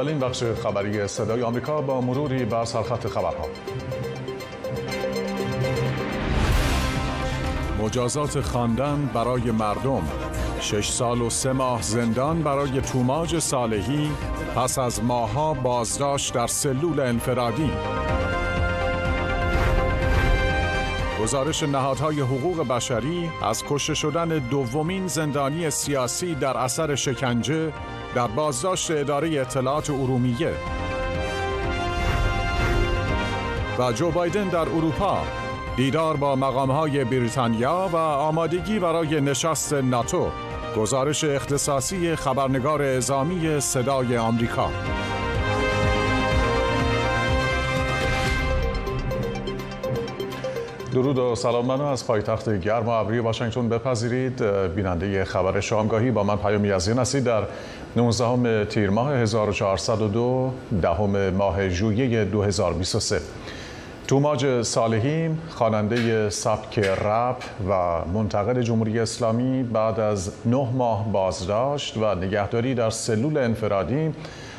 اولین بخش خبری صدای آمریکا با مروری بر سرخط خبرها. مجازات خواندن برای مردم. شش سال و سه ماه زندان برای توماج صالحی پس از ماها بازداشت در سلول انفرادی. گزارش نهادهای حقوق بشری از کشته شدن دومین زندانی سیاسی در اثر شکنجه در بازداشت اداره اطلاعات ارومیه. و جو بایدن در اروپا. دیدار با مقامهای بریتانیا و آمادگی برای نشست ناتو. گزارش اختصاصی خبرنگار اعزامی صدای آمریکا. درود و سلام منو از پایتخت گرم و ابری واشنگتن بپذیرید. بیننده خبر شامگاهی با من پیام یزین هستید. در 19 تیر ماه 1402 دهم ماه ژوئیه 2023 توماج صالحی خواننده سبک رپ و منتقل جمهوری اسلامی بعد از نه ماه بازداشت و نگهداری در سلول انفرادی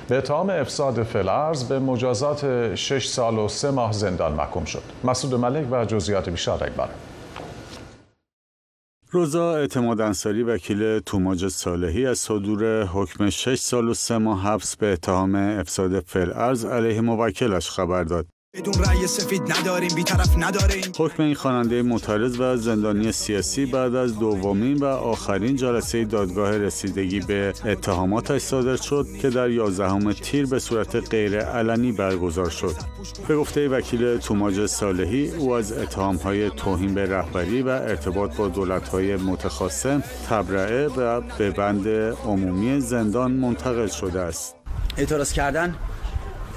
به اتهام افساد فلرز به مجازات 6 سال و 3 ماه زندان محکوم شد. مسعود ملک و جزئیات بیشتر اکبر. روزا اعتماد انصاری وکیل توماج صالحی از صدور حکم 6 سال و 3 ماه حبس به اتهام افساد فلرز علیه موکلش خبر داد. بدون رأی سفید نداریم بیطرف نداریم. حکم این خواننده معترض و زندانی سیاسی بعد از دومین و آخرین جلسه دادگاه رسیدگی به اتهاماتش صادر شد که در 11 تیر به صورت غیر علنی برگزار شد. به گفته وکیل توماج صالحی او از اتهامهای توهین به رهبری و ارتباط با دولتهای متخاصم تبرعه و به بند عمومی زندان منتقل شده است. اعتراض کردن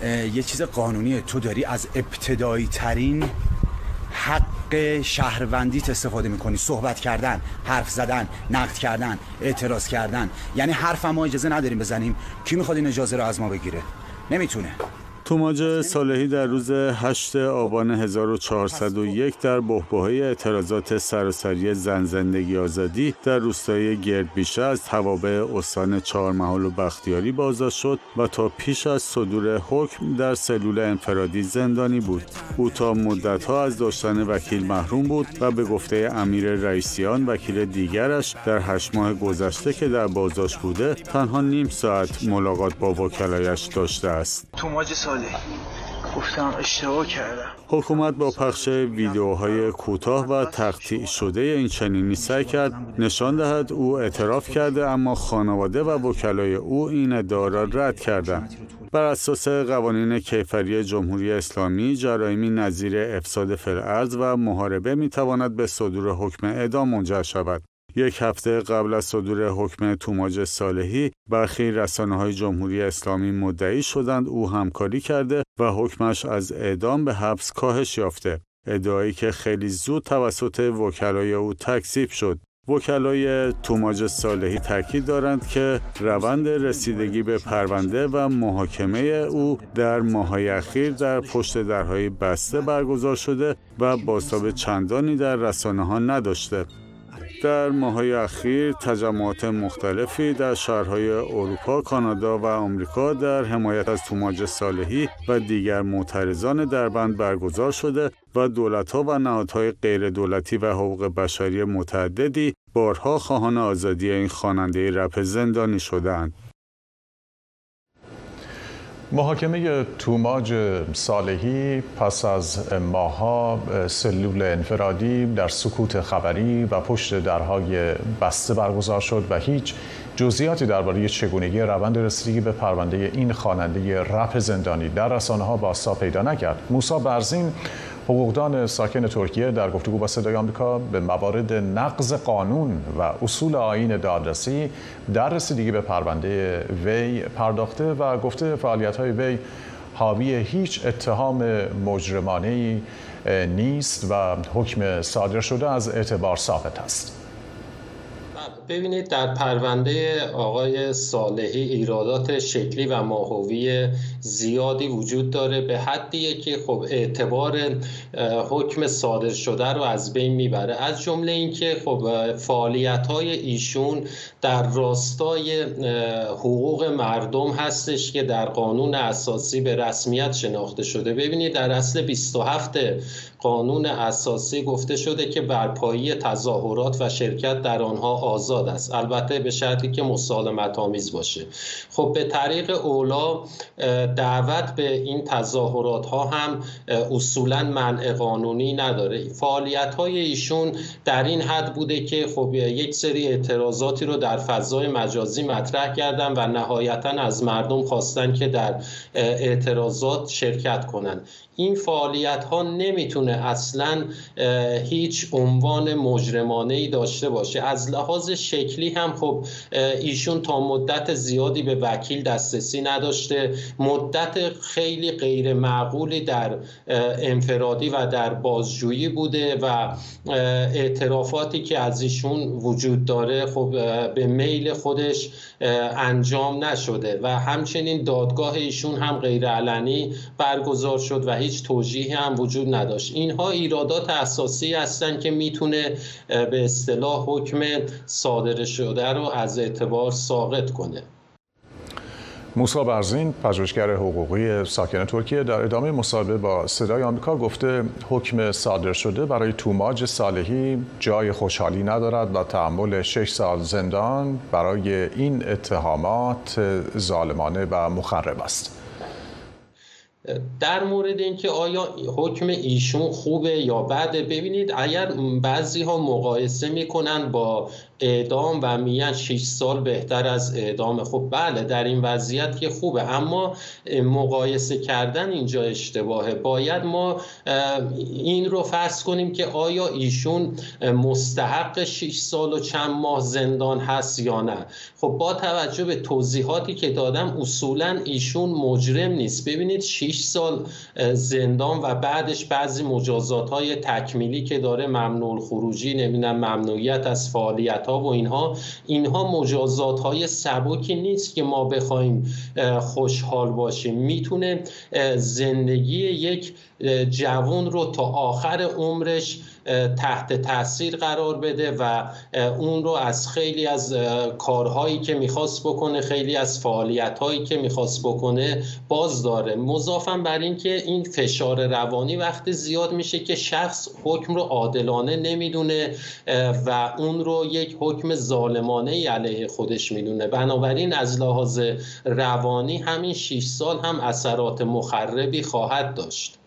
یه چیز قانونیه تو داری از ابتدایی ترین حق شهروندیت استفاده می‌کنی. صحبت کردن حرف زدن نقد کردن اعتراض کردن. یعنی حرف ما اجازه نداریم بزنیم. کی می‌خواد این اجازه رو از ما بگیره؟ نمی‌تونه. توماج صالحی در روز 8 آبان 1401 در بحبوحه اعتراضات سراسری زن زندگی آزادی در روستای گردبیشه از توابع استان چهارمحال و بختیاری بازداشت شد و تا پیش از صدور حکم در سلول انفرادی زندانی بود. او تا مدتها از داشتن وکیل محروم بود و به گفته امیر رئیسیان وکیل دیگرش در هشت ماه گذشته که در بازداشت بوده تنها نیم ساعت ملاقات با وکلایش داشته است. توماج گفتم اشتباه کردم. حکومت با پخش ویدیوهای کوتاه و تقطیع شده این چنینی سعی کرد نشان دهد او اعتراف کرده اما خانواده و وکلای او این ادعا را رد کردند. بر اساس قوانین کیفری جمهوری اسلامی جرایمی نظیر افساد فلعرض و محاربه می تواند به صدور حکم اعدام منجر شود. یک هفته قبل از صدور حکم توماج صالحی برخی رسانه های جمهوری اسلامی مدعی شدند او همکاری کرده و حکمش از اعدام به حبس کاهش یافته. ادعایی که خیلی زود توسط وکلای او تکذیب شد. وکلای توماج صالحی تاکید دارند که روند رسیدگی به پرونده و محاکمه او در ماهای اخیر در پشت درهای بسته برگزار شده و بازتاب چندانی در رسانه ها نداشته. در ماهای اخیر تجمعات مختلفی در شهرهای اروپا، کانادا و آمریکا در حمایت از توماج صالحی و دیگر معترضان دربند برگزار شده و دولتها و نهادهای غیر دولتی و حقوق بشری متعددی بارها خواهان آزادی این خواننده رپ زندانی شدند. محاکمه توماج صالحی پس از ماها سلول انفرادی در سکوت خبری و پشت درهای بسته برگزار شد و هیچ جزئیاتی درباره چگونگی روند رسیدگی به پرونده این خواننده رپ زندانی در رسانه ها باستا پیدا نکرد. موسا برزین حقوقدان ساکن ترکیه در گفتگو با صدای آمریکا به موارد نقض قانون و اصول آین دادرسی در رسیدگی به پرونده وی پرداخته و گفته فعالیت های وی حاوی هیچ اتهام مجرمانه نیست و حکم صادر شده از اعتبار ثابت است. ببینید در پرونده آقای صالحی ایرادات شکلی و ماهوی زیادی وجود داره. به حدیه که خب اعتبار حکم صادر شده رو از بین می‌بره. از جمله اینکه خب فعالیت های ایشون در راستای حقوق مردم هستش که در قانون اساسی به رسمیت شناخته شده. ببینید در اصل 27 قانون اساسی گفته شده که برپایی تظاهرات و شرکت در آنها آزاد است. البته به شرطی که مسالمت آمیز باشه. خب به طریق اولا دعوت به این تظاهرات ها هم اصولا منع قانونی نداره. فعالیت های ایشون در این حد بوده که خب یک سری اعتراضاتی رو در فضای مجازی مطرح کردن و نهایتا از مردم خواستن که در اعتراضات شرکت کنند این فعالیت ها نمی‌تونه اصلا هیچ عنوان مجرمانه ای داشته باشه. از لحاظ شکلی هم خب ایشون تا مدت زیادی به وکیل دسترسی نداشته. مدت خیلی غیر معقولی در انفرادی و در بازجویی بوده و اعترافاتی که از ایشون وجود داره خب به میل خودش انجام نشده. و همچنین دادگاه ایشون هم غیر علنی برگزار شد و هیچ توجیهی هم وجود نداشت اینها ایرادات اساسی هستند که می‌تونه به اصطلاح حکم صادر شده رو از اعتبار ساقط کنه موسا برزین پژوهشگر حقوقی ساکن ترکیه در ادامه مصاحبه با صدای آمریکا گفته حکم صادر شده برای توماج صالحی جای خوشحالی ندارد و تحمل 6 سال زندان برای این اتهامات ظالمانه و مخرب است. در مورد اینکه آیا حکم ایشون خوبه یا بده ببینید اگر بعضی ها مقایسه می‌کنن با اعدام و میان 6 سال بهتر از اعدام خب بله در این وضعیت که خوبه. اما مقایسه کردن اینجا اشتباهه. باید ما این رو فرض کنیم که آیا ایشون مستحق 6 سال و چند ماه زندان هست یا نه. خب با توجه به توضیحاتی که دادم اصولا ایشون مجرم نیست. ببینید 6 سال زندان و بعدش بعضی مجازات های تکمیلی که داره ممنوع خروجی نمی‌دونم ممنوعیت از فعالیت ها و اینها اینها مجازات های سبکی نیست که ما بخوایم خوشحال باشیم. می‌تونه زندگی یک جوان رو تا آخر عمرش تحت تاثیر قرار بده و اون رو از خیلی از کارهایی که می‌خواست بکنه خیلی از فعالیت هایی که می‌خواست بکنه باز داره. مضافم بر اینکه این فشار روانی وقتی زیاد میشه که شخص حکم رو عادلانه نمی‌دونه و اون رو یک حکم ظالمانه علیه خودش می‌دونه. بنابراین از لحاظ روانی همین 6 سال هم اثرات مخربی خواهد داشت.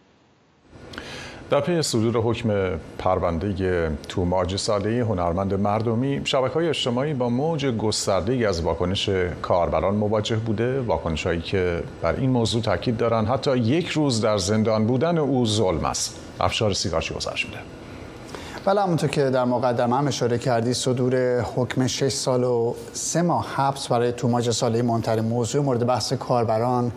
در پی صدور حکم پرونده توماج سالی هنرمند مردمی شبکه های اجتماعی با موج گسترده از واکنش کاربران مواجه بوده. واکنش هایی که بر این موضوع تاکید دارند حتی یک روز در زندان بودن او ظلم است. افشار سیگارچی گذاشت شده بله همونطور که در مقدمه هم اشاره کردی صدور حکم 6 سال و سه ماه حبس برای توماج سالی منتر موضوع مورد بحث کاربران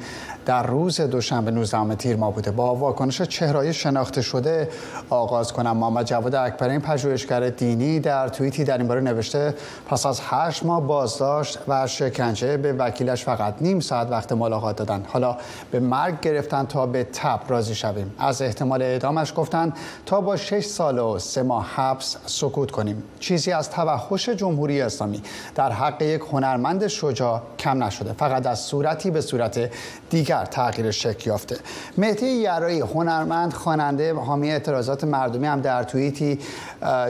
در روز دوشنبه 19 تیر ما بوده. با واکنش چهرهای شناخته شده آغاز کنم. محمد جواد اکبرین پژوهشگر دینی در توییتی در این باره نوشته پس از هشت ماه بازداشت و شکنجه به وکیلش فقط نیم ساعت وقت ملاقات دادن. حالا به مرگ گرفتن تا به تب راضی شویم. از احتمال اعدامش گفتن تا با شش سال و سه ماه حبس سکوت کنیم. چیزی از توحش جمهوری اسلامی در حق یک هنرمند شجاع کم نشده. فقط از صورتی به صورت دیگر تغییر شکل یافته. مهدی یرایی هنرمند خواننده حامی اعتراضات مردمی هم در توییتی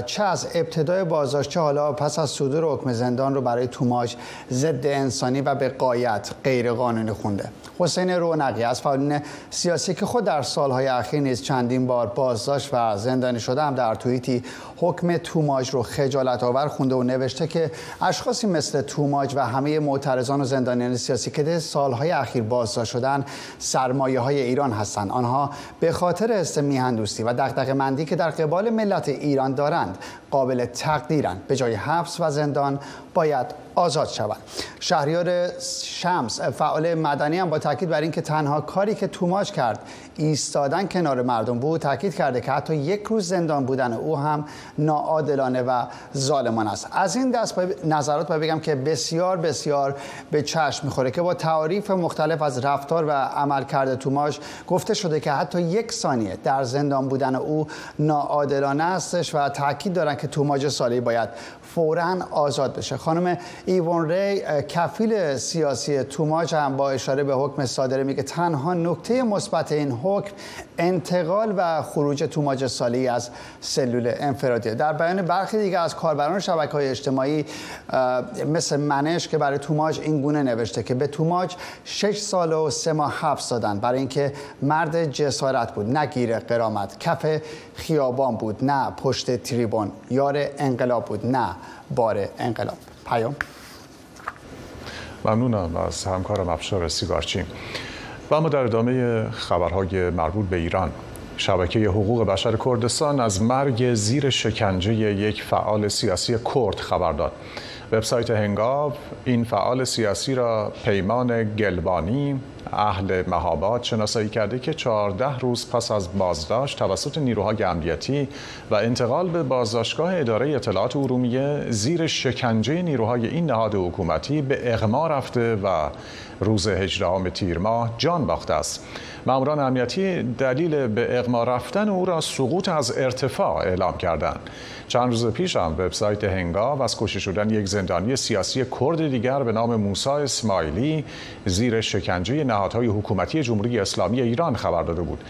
چه از ابتدای بازداشت چه حالا پس از صدور حکم زندان رو برای توماج ضد انسانی و به قایت غیر قانونی خونده. حسین رونقی از فعالین سیاسی که خود در سالهای اخیر نیز چندین بار بازداشت و زندانی شده هم در توییتی حکم توماج رو خجالت آور خونده و نوشته که اشخاصی مثل توماج و همه معترضان و زندانیان سیاسی که در سالهای اخیر بازداشت شده کردن سرمایه های ایران هستند آنها به خاطر است میهندوستی و دغدغه مندی که در قبال ملت ایران دارند قابل تقدیرند به جای حبس و زندان باید آزاد شود. شهریار شمس فعال مدنی هم با تاکید بر اینکه تنها کاری که توماج کرد ایستادن کنار مردم بود تاکید کرده که حتی یک روز زندان بودن او هم ناعادلانه و ظالمان است. از این دست نظرات باید بگم که بسیار بسیار به چشم می‌خوره که با تعاریف مختلف از رفتار و عمل کرده توماج گفته شده که حتی یک ثانیه در زندان بودن او ناعادلانه استش و تاکید دارن که توماج سالی باید فورا آزاد بشه. خانم ایوان ری کفیل سیاسی توماج هم با اشاره به حکم صادره میگه تنها نکته مثبت این حکم انتقال و خروج توماج سالی از سلول انفرادی در بیان برخی دیگه از کاربران شبکه های اجتماعی مثل منش که برای توماج این گونه نوشته که به توماج شش سال و سه ماه حبس دادن برای اینکه مرد جسارت بود نه گیر قرامت کف خیابان بود نه پشت تریبون یار انقلاب بود نه بار انقلاب. پیام. ممنونم از همکارم افشار سیگارچی و اما در ادامه خبرهای مربوط به ایران شبکه حقوق بشر کردستان از مرگ زیر شکنجه یک فعال سیاسی کرد خبر داد. وبسایت هنگاو این فعال سیاسی را پیمان گلبانی اهل مهابات شناسایی کرده که 14 روز پس از بازداشت توسط نیروهای امنیتی و انتقال به بازداشتگاه اداره اطلاعات ارومیه زیر شکنجه نیروهای این نهاد حکومتی به اغما رفته و روز 18 تیر ماه جان باخته است. ماموران امنیتی دلیل به اغما رفتن او را سقوط از ارتفاع اعلام کردند. چند روز پیش هم وبسایت هنگاو از کشته شدن یک زندانی سیاسی کرد دیگر به نام موسی اسماعیلی زیر شکنجه نهادهای حکومتی جمهوری اسلامی ایران خبر داده بود.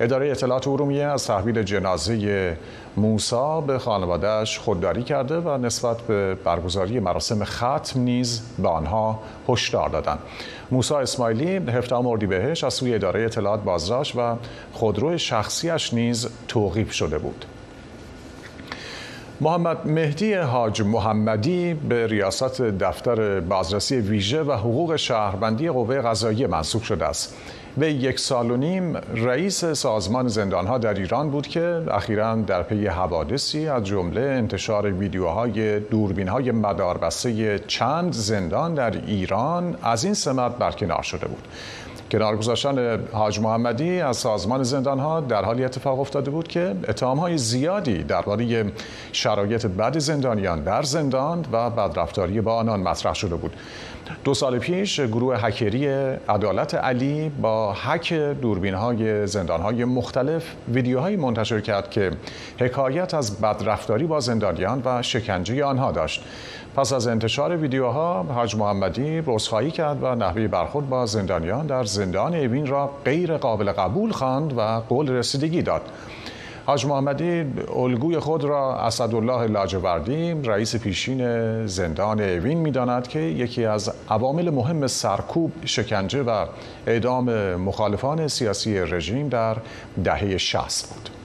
اداره اطلاعات ارومیه از تحویل جنازه موسا به خانوادهش خودداری کرده و نسبت به برگزاری مراسم ختم نیز به آنها هشدار دادند. موسا اسماعیلی 17 اردیبهشت از سوی اداره اطلاعات بازداشت و خودرو شخصیش نیز توقیف شده بود. محمد مهدی حاج محمدی به ریاست دفتر بازرسی ویژه و حقوق شهروندی قوه قضاییه منصوب شده است. به یک سال و نیم رئیس سازمان زندانها در ایران بود که اخیرا در پی حوادثی از جمله انتشار ویدیوهای دوربینهای مداربسته چند زندان در ایران از این سمت برکنار شده بود. کنار گذاشتن حاج محمدی از سازمان زندان ها در حالی اتفاق افتاده بود که اتهام های زیادی درباره شرایط بد زندانیان در زندان و بدرفتاری با آنان مطرح شده بود. دو سال پیش گروه هکری عدالت علی با هک دوربین های زندان های مختلف ویدیوهایی منتشر کرد که حکایت از بدرفتاری با زندانیان و شکنجه آنها داشت. پس از انتشار ویدیوها حاج محمدی رسخایی کرد و نحوه برخورد با زندانیان در زندان اوین را غیر قابل قبول خواند و قول رسیدگی داد. حاج محمدی الگوی خود را اسدالله لاجوردی رئیس پیشین زندان اوین می‌داند که یکی از عوامل مهم سرکوب شکنجه و اعدام مخالفان سیاسی رژیم در دهه 60 بود.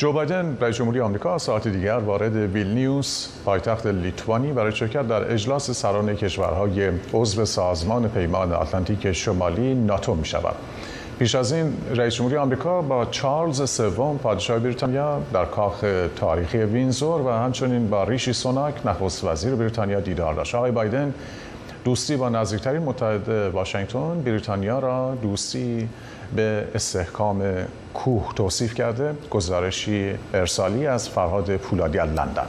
جو بایدن رئیس جمهوری آمریکا ساعت دیگر وارد ویلنیوس پایتخت لیتوانی برای شرکت در اجلاس سران کشورهای عضو سازمان پیمان آتلانتیک شمالی ناتو می شود. پیش از این رئیس جمهوری آمریکا با چارلز سوم پادشاه بریتانیا در کاخ تاریخی وینزور و همچنین با ریشی سوناک نخست وزیر بریتانیا دیدار داشت. آقای بایدن دوستی با نزدیکترین متحد واشنگتن بریتانیا را دوستی به استحکام کوه توصیف کرده گزارشی ارسالی از فرهاد پولادی از لندن.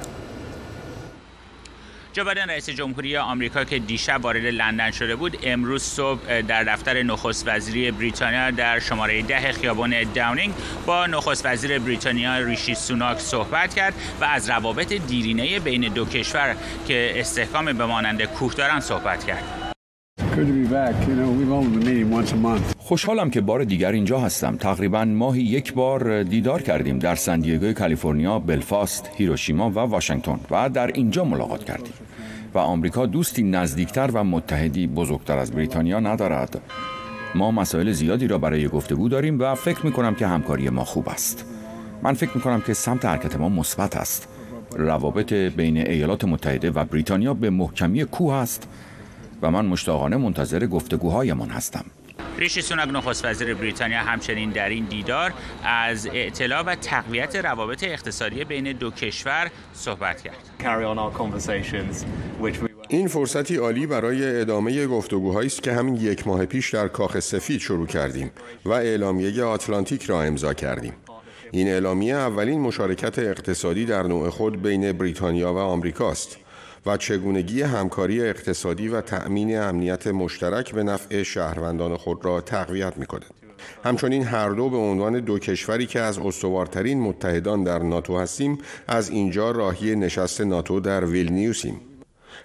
جو رئیس جمهوری آمریکا که دیشب وارد لندن شده بود امروز صبح در دفتر نخست وزیری بریتانیا در شماره ده خیابان داونینگ با نخست وزیر بریتانیا ریشی سوناک صحبت کرد و از روابط دیرینه بین دو کشور که استحکام به مانند کوه دارن صحبت کرد. خوشحالم که بار دیگر اینجا هستم. تقریبا ماهی یک بار دیدار کردیم در سندیگو کالیفرنیا، بلفاست، هیروشیما و واشنگتن و در اینجا ملاقات کردیم. و آمریکا دوستی نزدیکتر و متحدی بزرگتر از بریتانیا ندارد. ما مسائل زیادی را برای گفتگو داریم و فکر می کنم که همکاری ما خوب است. من فکر می کنم که سمت حرکت ما مثبت است. روابط بین ایالات متحده و بریتانیا به محکمی کوه است و من مشتاقانه منتظر گفتگوهایمان هستم. ریشی سوناک نخست وزیر بریتانیا همچنین در این دیدار از اطلاع و تقویت روابط اقتصادی بین دو کشور صحبت کرد. این فرصتی عالی برای ادامه گفتگوهایی است که همین یک ماه پیش در کاخ سفید شروع کردیم و اعلامیه آتلانتیک را امضا کردیم. این اعلامیه اولین مشارکت اقتصادی در نوع خود بین بریتانیا و آمریکاست و چگونگی همکاری اقتصادی و تأمین امنیت مشترک به نفع شهروندان خود را تقویت می کند. همچنین هر دو به عنوان دو کشوری که از استوارترین متحدان در ناتو هستیم از اینجا راهی نشست ناتو در ویلنیوسیم.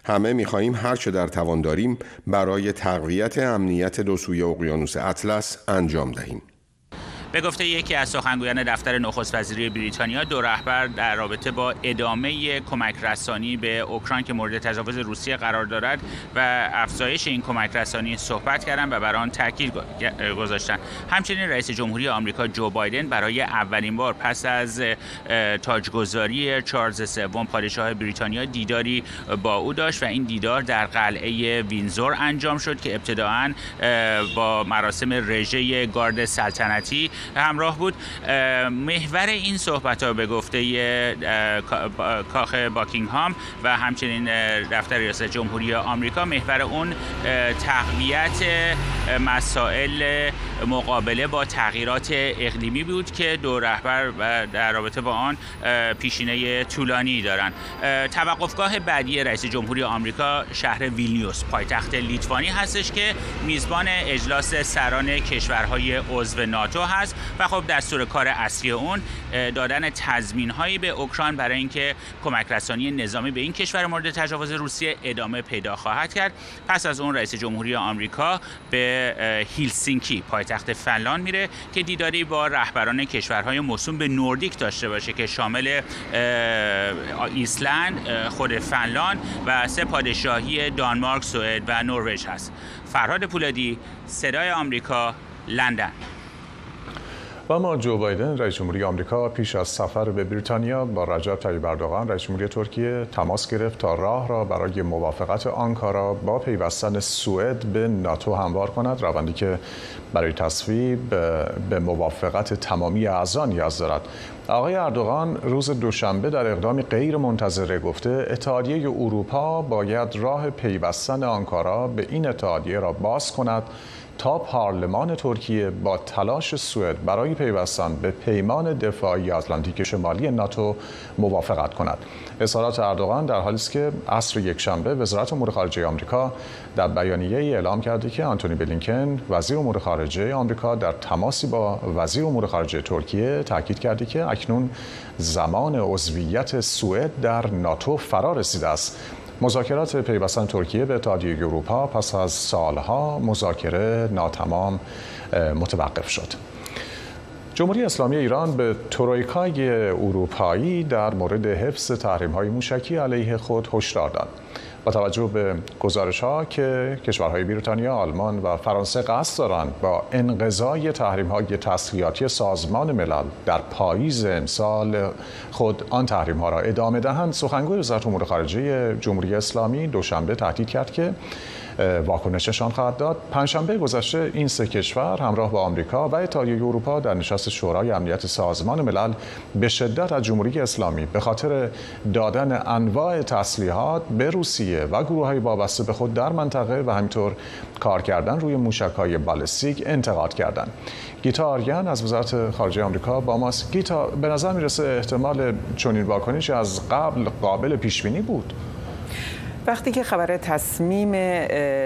همه می‌خواهیم هرچه در توان داریم برای تقویت امنیت دو سوی اقیانوس اطلس انجام دهیم. به گفته یکی از سخنگویان دفتر نخست وزیری بریتانیا دو رهبر در رابطه با ادامه کمک رسانی به اوکراین که مورد تجاوز روسیه قرار دارد و افزایش این کمک رسانی صحبت کردند و بر آن تاکید گذاشتند. همچنین رئیس جمهوری آمریکا جو بایدن برای اولین بار پس از تاجگذاری چارلز سوم پادشاه بریتانیا دیداری با او داشت و این دیدار در قلعه وینزور انجام شد که ابتداعا با مراسم رژه گارد سلطنتی همراه بود. محور این صحبت ها به گفته کاخ باکینگهام و همچنین دفتر ریاست جمهوری آمریکا محور اون تقویت مسائل مقابله با تغییرات اقلیمی بود که دو رهبر در رابطه با آن پیشینه طولانی دارند توقفگاه بعدی رئیس جمهوری آمریکا شهر ویلنیوس پایتخت لیتوانی هستش که میزبان اجلاس سران کشورهای عضو ناتو هست. و خب دستور کار اصلی اون دادن تضمین هایی به اوکراین برای اینکه کمک رسانی نظامی به این کشور مورد تجاوز روسیه ادامه پیدا خواهد کرد. پس از اون رئیس جمهوری آمریکا به هیلسینکی پایتخت فنلاند میره که دیداری با رهبران کشورهای موسوم به نوردیک داشته باشه که شامل ایسلند خود فنلاند و سه پادشاهی دانمارک سوئد و نروژ هست. فرهاد پولادی صدای آمریکا لندن. و اما جو بایدن رئیس جمهوری آمریکا پیش از سفر به بریتانیا با رجب طیب اردوغان رئیس جمهوری ترکیه تماس گرفت تا راه را برای موافقت آنکارا با پیوستن سوئد به ناتو هموار کند. روندی که برای تصویب به موافقت تمامی اعضا نیاز دارد. آقای اردوغان روز دوشنبه در اقدامی غیر منتظره گفته اتحادیه اروپا باید راه پیوستن آنکارا به این اتحادیه را باز کند تا پارلمان ترکیه با تلاش سوئد برای پیوستن به پیمان دفاعی آتلانتیک شمالی ناتو موافقت کند. اظهارات اردوغان در حالی است که عصر یکشنبه وزارت امور خارجه آمریکا در بیانیه ای اعلام کرده که آنتونی بلینکن وزیر امور خارجه آمریکا در تماسی با وزیر امور خارجه ترکیه تاکید کرده که اکنون زمان عضویت سوئد در ناتو فرا رسیده است مذاکرات پیوستن ترکیه به اتحادیه اروپا پس از سالها مذاکره ناتمام متوقف شد. جمهوری اسلامی ایران به ترویکای اروپایی در مورد حفظ تحریم های موشکی علیه خود هشدار داد. با توجه به گزارش ها که کشورهای بریتانیا، آلمان و فرانسه قصد دارند با انقضای تحریم های تسلیحاتی سازمان ملل در پاییز امسال خود آن تحریم ها را ادامه دهند. سخنگوی وزارت امور خارجه جمهوری اسلامی دوشنبه تهدید کرد که واکنششان خواهد داد. پنجشنبه گذشته این سه کشور همراه با آمریکا و اتحادیه اروپا در نشست شورای امنیت سازمان ملل به شدت از جمهوری اسلامی به خاطر دادن انواع تسلیحات به روسیه و گروه های وابسته به خود در منطقه و همینطور کار کردن روی موشک های بالستیک انتقاد کردند. گیتا آریان از وزارت خارجه آمریکا با ماست. گیتا به نظر می‌رسه احتمال چنین واکنشی از قبل قابل پیش بینی بود. وقتی که خبر تصمیم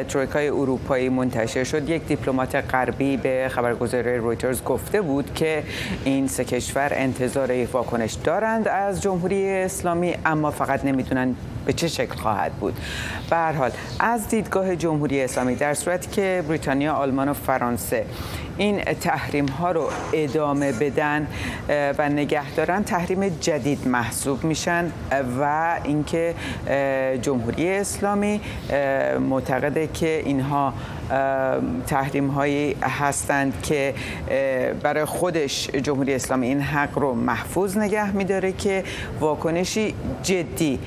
ترویکای اروپایی منتشر شد یک دیپلمات غربی به خبرگزاری رویترز گفته بود که این سه کشور انتظار یک واکنش دارند از جمهوری اسلامی اما فقط نمی‌تونن به چه شکل خواهد بود. به هر حال از دیدگاه جمهوری اسلامی در صورتی که بریتانیا آلمان و فرانسه این تحریم ها رو ادامه بدن و نگه دارن. تحریم جدید محسوب میشن و اینکه جمهوری اسلامی معتقده که اینها تحریم هایی هستند که برای خودش جمهوری اسلامی این حق رو محفوظ نگه میداره که واکنشی جدی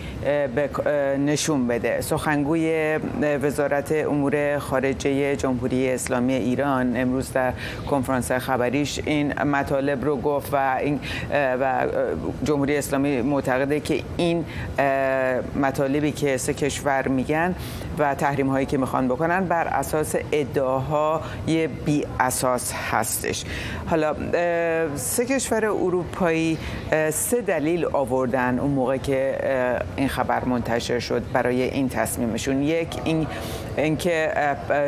نشون بده. سخنگوی وزارت امور خارجه جمهوری اسلامی ایران امروز در کنفرانس خبریش این مطالب رو گفت و این و جمهوری اسلامی معتقده که این مطالبی که سه کشور میگن و تحریم هایی که می‌خوان بکنن بر اساس ادعاهای بی اساس هستش. حالا سه کشور اروپایی سه دلیل آوردن اون موقع که این خبر منتشر شد برای این تصمیمشون. یک این اینکه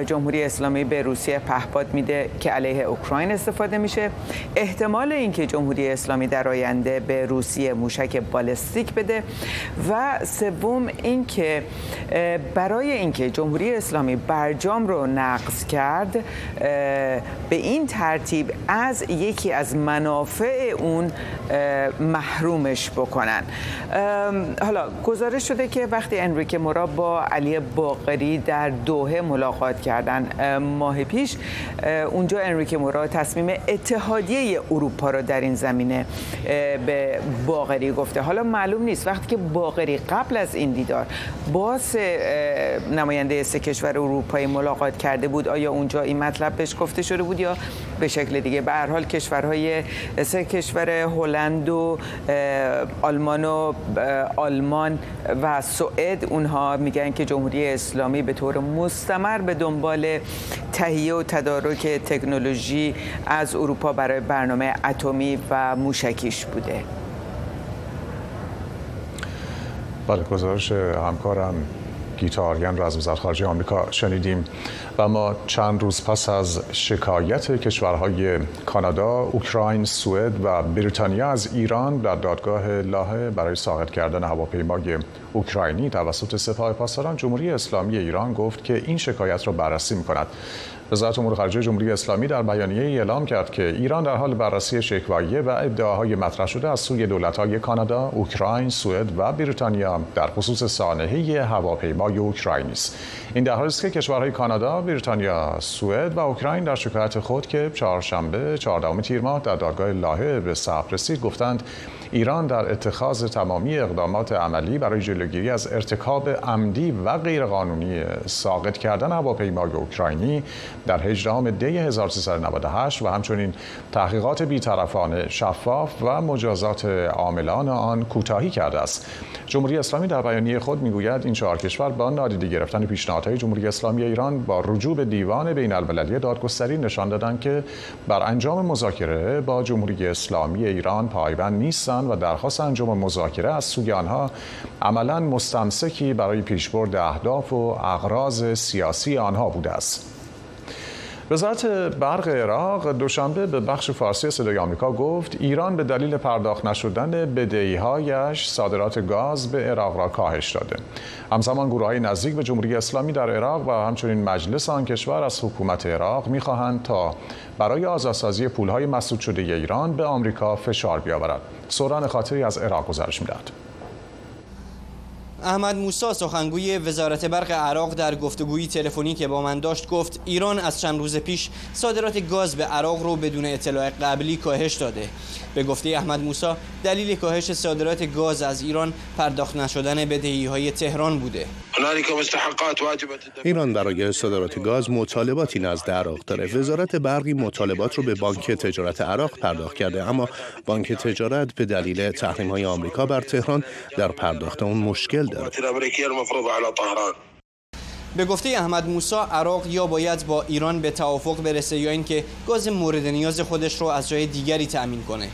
جمهوری اسلامی به روسیه پهپاد میده که علیه اوکراین استفاده میشه. احتمال اینکه جمهوری اسلامی در آینده به روسیه موشک بالستیک بده. و سوم اینکه برای اینکه جمهوری اسلامی برجام رو نقض کرد به این ترتیب از یکی از منافع اون محرومش بکنن. حالا گزارش شده که وقتی انریک مورا با علی باقری در دوهه ملاقات کردن ماه پیش اونجا انریک مورا تصمیم اتحادیه اروپا رو در این زمینه به باقری گفته. حالا معلوم نیست وقتی که باقری قبل از این دیدار با نماینده سه کشور اروپایی ملاقات کرده بود آیا اونجا این مطلب بهش گفته شده بود یا به شکل دیگه؟ به هر حال کشورهای سه کشور هلند و آلمان و آلمان و سوئد اونها میگن که جمهوری اسلامی به طور مستمر به دنبال تهیه و تدارک تکنولوژی از اروپا برای برنامه اتمی و موشکیش بوده. بله گزارش همکارم گیتا آرگن را از وزارت خارجه آمریکا. شنیدیم و ما چند روز پس از شکایت کشورهای کانادا، اوکراین، سوئد و بریتانیا از ایران در دادگاه لاهه برای ساقط کردن هواپیمای اوکراینی توسط سپاه پاسداران جمهوری اسلامی ایران گفت که این شکایت را بررسی می‌کند. وزارت امور خارجه جمهوری اسلامی در بیانیه اعلام کرد که ایران در حال بررسی شکواییه و ادعاهای مطرح شده از سوی دولت‌های کانادا، اوکراین، سوئد و بریتانیا در خصوص سانحه هواپیمای اوکراینی است. این در حالی است که کشورهای کانادا، بریتانیا، سوئد و اوکراین در شکایت خود که چهارشنبه 14 تیر ماه در دادگاه لاهه به ثبت رسید گفتند ایران در اتخاذ تمامی اقدامات عملی برای جلوگیری از ارتکاب عمدی و غیرقانونی ساقط کردن هواپیمای اوکراینی در 18 دی 1398 و همچنین تحقیقات بیطرفانه شفاف و مجازات عاملان آن کوتاهی کرده است. جمهوری اسلامی در بیانیه خود می‌گوید این چهار کشور با نادیده گرفتن پیشنهادهای جمهوری اسلامی ایران با رجوع به دیوان بین المللی دادگستری نشان دادند که بر انجام مذاکره با جمهوری اسلامی ایران پایبند نیستند. و درخواست انجام مذاکره از سوی آنها عملا مستمسکی برای پیشبرد اهداف و اغراض سیاسی آنها بوده است. وزارت برق عراق دوشنبه به بخش فارسی صدای آمریکا گفت ایران به دلیل پرداخت نشدن بدهی‌هایش صادرات گاز به عراق را کاهش داده. همزمان گروه های نزدیک به جمهوری اسلامی در عراق و همچنین مجلس آن کشور از حکومت عراق می‌خواهند تا برای آزادسازی پولهای مسدود شده ایران به آمریکا فشار بیاورد. سوران خاطری از عراق گزارش می‌دهد. احمد موسا سخنگوی وزارت برق عراق در گفتگویی تلفنی که با من داشت گفت ایران از چند روز پیش صادرات گاز به عراق رو بدون اطلاع قبلی کاهش داده. به گفته احمد موسا دلیل کاهش صادرات گاز از ایران پرداخت نشدن بدهی های تهران بوده. ایران برای صادرات گاز مطالباتی نزد عراق داره. وزارت برقی مطالبات رو به بانک تجارت عراق پرداخت کرده. اما بانک تجارت به دلیل تحریم های آمریکا بر تهران در پرداخت اون مشکل داره. به گفته احمد موسا عراق یا باید با ایران به توافق برسه یا اینکه گاز مورد نیاز خودش رو از جای دیگری تأمین کنه.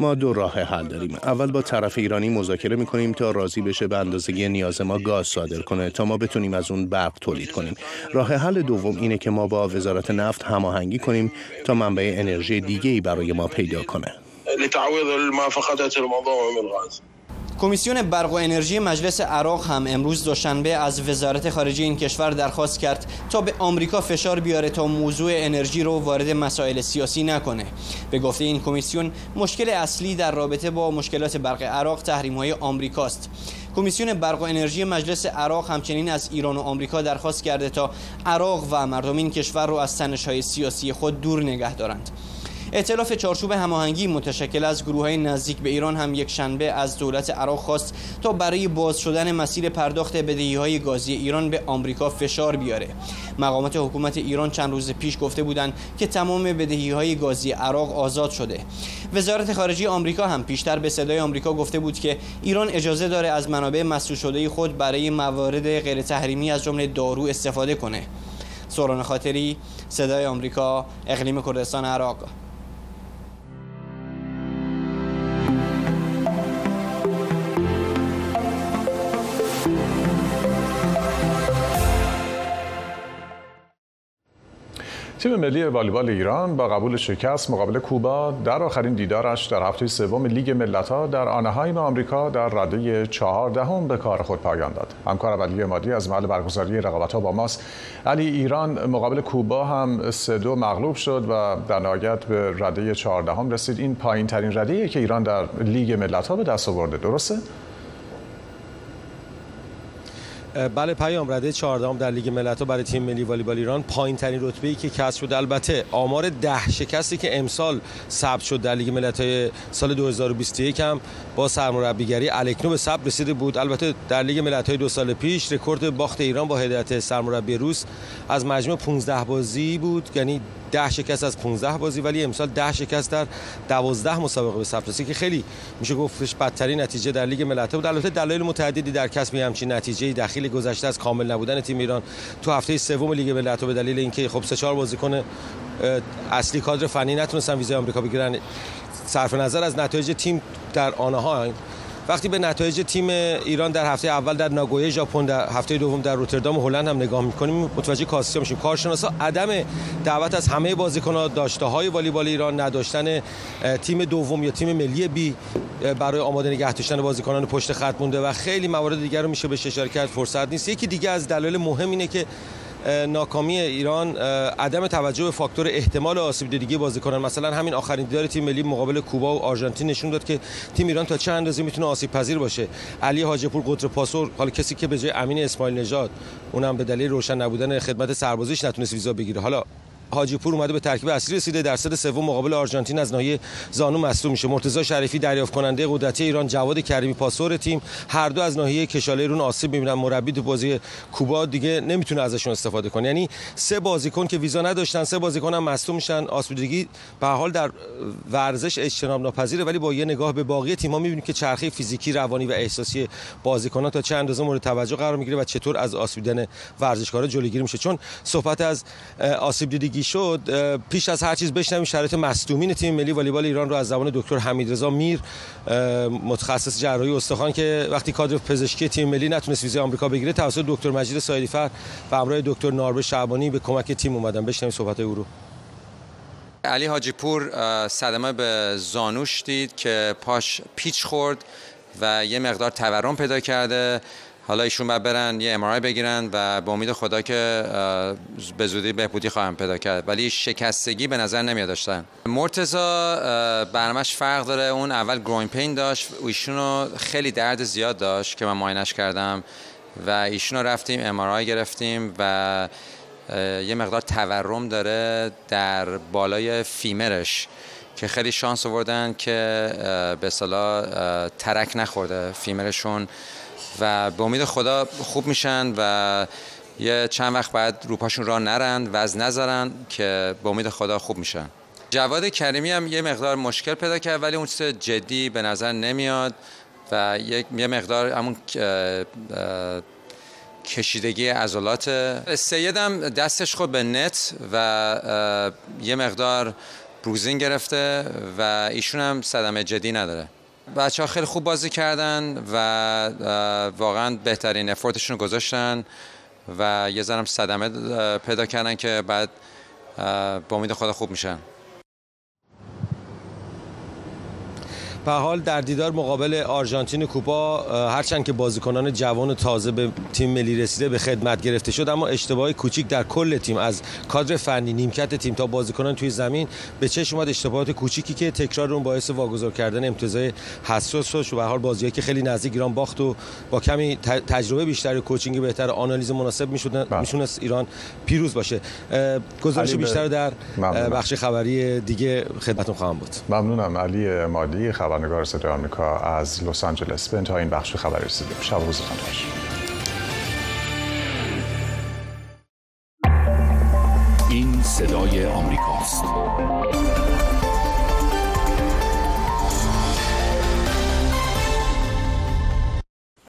ما دو راه حل داریم. اول با طرف ایرانی مذاکره می‌کنیم تا راضی بشه به اندازه نیاز ما گاز صادر کنه تا ما بتونیم از اون برق تولید کنیم. راه حل دوم اینه که ما با وزارت نفت هماهنگی کنیم تا منبع انرژی دیگه ای برای ما پیدا کنه. لتعویض ما فقدت الموضوع من الغاز. کمیسیون برق و انرژی مجلس عراق هم امروز دوشنبه از وزارت خارجه این کشور درخواست کرد تا به آمریکا فشار بیاره تا موضوع انرژی رو وارد مسائل سیاسی نکنه. به گفته این کمیسیون مشکل اصلی در رابطه با مشکلات برق عراق تحریم های آمریکاست کمیسیون برق و انرژی مجلس عراق همچنین از ایران و آمریکا درخواست کرده تا عراق و مردم این کشور رو از های سیاسی خود دور نگه دارند. ائتلاف چارچوب هماهنگی متشکل از گروه های نزدیک به ایران هم یک شنبه از دولت عراق خواست تا برای باز شدن مسیر پرداخت بدهی های گازی ایران به آمریکا فشار بیاره. مقامات حکومت ایران چند روز پیش گفته بودند که تمام بدهی های گازی عراق آزاد شده. وزارت خارجه آمریکا هم پیشتر به صدای آمریکا گفته بود که ایران اجازه داره از منابع مسئول شده خود برای موارد غیر تحریمی از جمله دارو استفاده کنه. سوران خاطری صدای آمریکا اقلیم کردستان عراق. تیم ملی والیبال ایران با قبول شکست مقابل کوبا در آخرین دیدارش در هفته سوم لیگ ملت‌ها در آنهایم آمریکا در رده چهاردهم به کار خود پایان داد. همکار علی مادی از محل برگزاری رقابت‌ها با ماست. علی ایران مقابل کوبا هم سه دو مغلوب شد و در نهایت به رده چهاردهم رسید. این پایین ترین رده که ایران در لیگ ملت‌ها به دست آورده. درسته؟ بله پیام رده 14 در لیگ ملت‌ها برای تیم ملی والیبال ایران. پایین ترین رتبه‌ای که کسب شد البته آمار ده شکستی که امسال ثبت شد در لیگ ملت‌های سال 2021 هم با سرمربیگری الکنو به ثبت رسیده بود. البته در لیگ ملت‌های دو سال پیش رکورد باخت ایران با هدایت سرمربی روس از مجموع 15 بازی بود. یعنی ده شکست از 15 بازی ولی امسال ده شکست در 12 مسابقه به ثبت رسید که خیلی میشه گفتش بدترین نتیجه در لیگ ملت‌ها بود. البته دلایل متعددی در کسب همچین نتیجه داخل گذشته از کامل نبودن تیم ایران تو هفته سوم لیگ ملت‌ها به دلیل اینکه خب سه چهار بازیکن اصلی کادر فنی نتونستن ویزای آمریکا بگیرن صرف نظر از نتایج تیم در آنها وقتی به نتایج تیم ایران در هفته اول در ناگویا ژاپن در هفته دوم در روتردام هلند هم نگاه می‌کنیم متوجه کاسیا میشیم. کارشناسا عدم دعوت از همه بازیکن‌ها داشته های والیبال ایران نداشتن تیم دوم یا تیم ملی بی برای آماده نگه داشتن بازیکنان پشت خط مونده و خیلی موارد دیگر رو میشه به اشاره کرد. فرصت نیست. یکی دیگه از دلایل مهم اینه که ناکامی ایران عدم توجه به فاکتور احتمال آسیب دیدگی بازیکنان مثلا همین آخرین دیدار تیم ملی مقابل کوبا و آرژانتین نشون داد که تیم ایران تا چه اندازه می‌تونه آسیب پذیر باشه. علی حاجپور قطر پاسور حالا کسی که به جای امین اسماعیل نژاد اونم به دلیل روشن نبودن خدمت سربازیش نتونست ویزا بگیره. حالا حاجی پور اومده به ترکیب اصلی رسیده. در سد سوم مقابل آرژانتین از ناحیه زانو مصدوم میشه. مرتضی شریفی دریافت کننده قدرتی ایران جواد کریمی پاسور تیم. هر دو از ناحیه کشاله رون آسیب می‌بینن. مربی تو بازی کوبا دیگه نمی‌تونه ازشون استفاده کنه. یعنی سه بازیکن که ویزا نداشتن سه بازیکن هم مصدوم میشن. آسودگی به حال در ورزش اجتناب ناپذیره ولی با یه نگاه به باقی تیم‌ها می‌بینیم که چرخه فیزیکی روانی و احساسی بازیکنان تا چه اندازه مورد توجه قرار می‌گیره و چطور از آسیب دیدن ورزشکارا جلوگیری میشه. چون صحبت از آسیب دیدگی شد پیش از هر چیز بشنویم شرایط مصدومین تیم ملی والیبال ایران رو از زبان دکتر حمیدرضا میر متخصص جراحی استخوان که وقتی کادر پزشکی تیم ملی نتونست ویزای آمریکا بگیره توسط دکتر مجید سایدیفر و همراه دکتر ناربه شعبانی به کمک تیم اومدن. بشنویم صحبت او رو. علی حاجی پور صدمه به زانوش دید که پاش پیچ خورد و یه مقدار تورم پیدا کرده. حالا ایشون باید برن یه امارای بگیرن و به امید خدا که به زودی بهبودی خواهم پیدا کرد. ولی شکستگی به نظر نمیاد داشتن. مرتزا برنامهش فرق داره. اون اول گروین پین داشت. ایشونو خیلی درد زیاد داشت که من ماینش کردم و ایشونو رفتیم امارای گرفتیم و یه مقدار تورم داره در بالای فیمرش که خیلی شانس آوردن که به صلاح ترک نخورده. فیمرشون و به امید خدا خوب میشن و یه چند وقت بعد روپاشون را نرند وزن نذارن که به امید خدا خوب میشن. جواد کریمی هم یه مقدار مشکل پیدا کرد ولی اون چیز جدی به نظر نمیاد و یه مقدار همون کشیدگی عضلات. سیدم دستش خود به نت و یه مقدار بروزین گرفته و ایشون هم صدمه جدی نداره. بچه ها خیلی خوب بازی کردن و واقعا بهترین افورتشون رو گذاشتن و یه ذرم صدمه پیدا کردن که بعد با امید خدا خوب میشن. به حال در دیدار مقابل آرژانتین کوپا هرچند که بازیکنان جوان تازه به تیم ملی رسیده به خدمت گرفته شد اما اشتباه کوچیک در کل تیم. از کادر فنی نیمکت تیم تا بازیکنان توی زمین به چشم اومد اشتباهات کوچیکی که تکرار اون باعث واگذار کردن امتیازهای حساس شد و به حال بازیایی که خیلی نزدیک ایران باخت و با کمی تجربه بیشتر کوچینگ بهتر آنالیز مناسب می‌شد میشونست ایران پیروز باشه. گزارش بیشتر در بخش خبری دیگه خدمتتون خواهم بود. ممنونم. علی مادی خبرنگار صدای آمریکا از لس آنجلس. به انتهای این بخش خبری رسیدیم. شب روز خوش این صدای آمریکاست